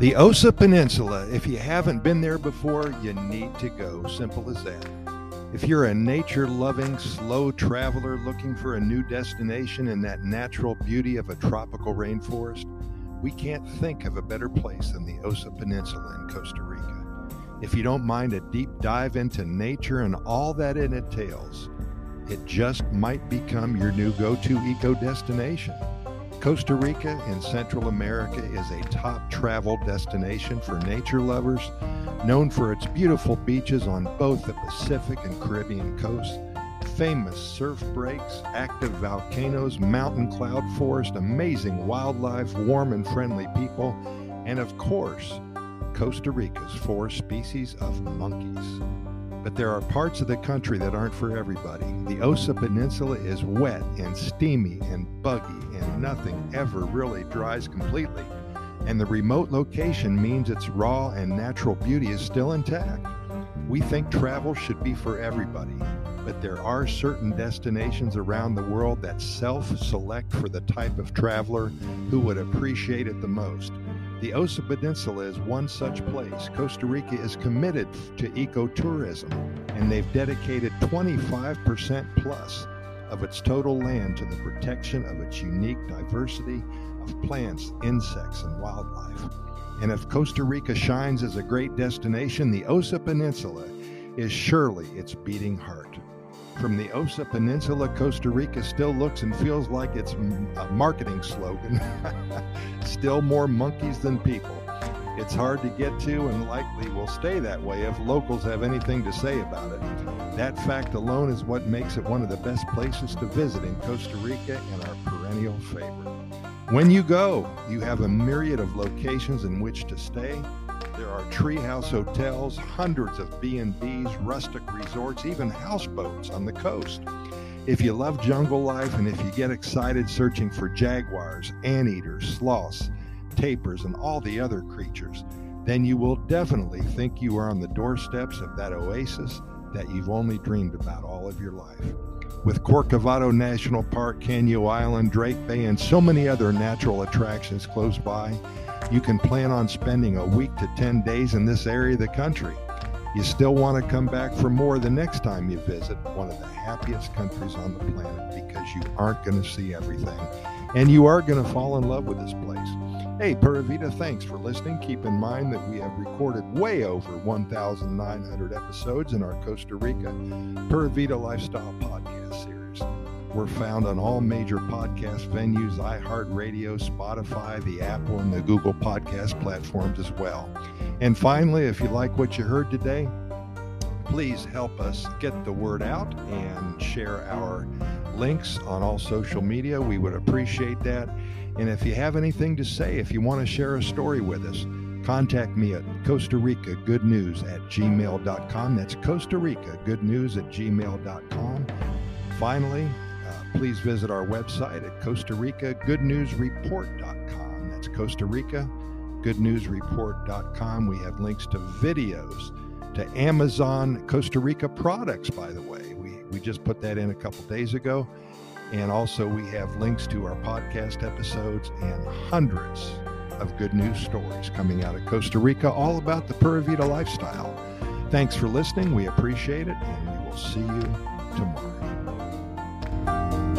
The Osa Peninsula, if you haven't been there before, you need to go. Simple as that. If you're a nature loving, slow traveler looking for a new destination in that natural beauty of a tropical rainforest, we can't think of a better place than the Osa Peninsula in Costa Rica. If you don't mind a deep dive into nature and all that it entails, it just might become your new go to eco destination. Costa Rica in Central America is a top travel destination for nature lovers, known for its beautiful beaches on both the Pacific and Caribbean coasts, famous surf breaks, active volcanoes, mountain cloud forest, amazing wildlife, warm and friendly people, and of course, Costa Rica's four species of monkeys. But there are parts of the country that aren't for everybody. The Osa Peninsula is wet and steamy and buggy, and nothing ever really dries completely. And the remote location means its raw and natural beauty is still intact. We think travel should be for everybody, but there are certain destinations around the world that self select for the type of traveler who would appreciate it the most. The Osa Peninsula is one such place. Costa Rica is committed to ecotourism, and they've dedicated 25% plus of its total land to the protection of its unique diversity of plants, insects, and wildlife. And if Costa Rica shines as a great destination, the Osa Peninsula is surely its beating heart. From the Osa Peninsula, Costa Rica still looks and feels like it's a marketing slogan. still more monkeys than people. It's hard to get to and likely will stay that way if locals have anything to say about it. That fact alone is what makes it one of the best places to visit in Costa Rica and our perennial favorite. When you go, you have a myriad of locations in which to stay. There are treehouse hotels, hundreds of B&Bs, rustic resorts, even houseboats on the coast. If you love jungle life and if you get excited searching for jaguars, anteaters, sloths, tapirs, and all the other creatures, then you will definitely think you are on the doorsteps of that oasis that you've only dreamed about all of your life. With Corcovado National Park, Caño Island, Drake Bay, and so many other natural attractions close by, you can plan on spending a week to 10 days in this area of the country. You still want to come back for more the next time you visit one of the happiest countries on the planet because you aren't going to see everything and you are going to fall in love with this place. Hey, Pura Vida, thanks for listening. Keep in mind that we have recorded way over 1,900 episodes in our Costa Rica Pura Vida Lifestyle podcast. We're found on all major podcast venues, iHeartRadio, Spotify, the Apple, and the Google podcast platforms as well. And finally, if you like what you heard today, please help us get the word out and share our links on all social media. We would appreciate that. And if you have anything to say, if you want to share a story with us, contact me at Costa Rica Good News at gmail.com. That's Costa Rica Good News at gmail.com. Finally, please visit our website at Costa Rica Good News Report.com. That's Costa Rica Good News Report.com. We have links to videos, to Amazon Costa Rica products, by the way. We, we just put that in a couple days ago. And also, we have links to our podcast episodes and hundreds of good news stories coming out of Costa Rica, all about the Pura Vida lifestyle. Thanks for listening. We appreciate it, and we will see you tomorrow. 嗯。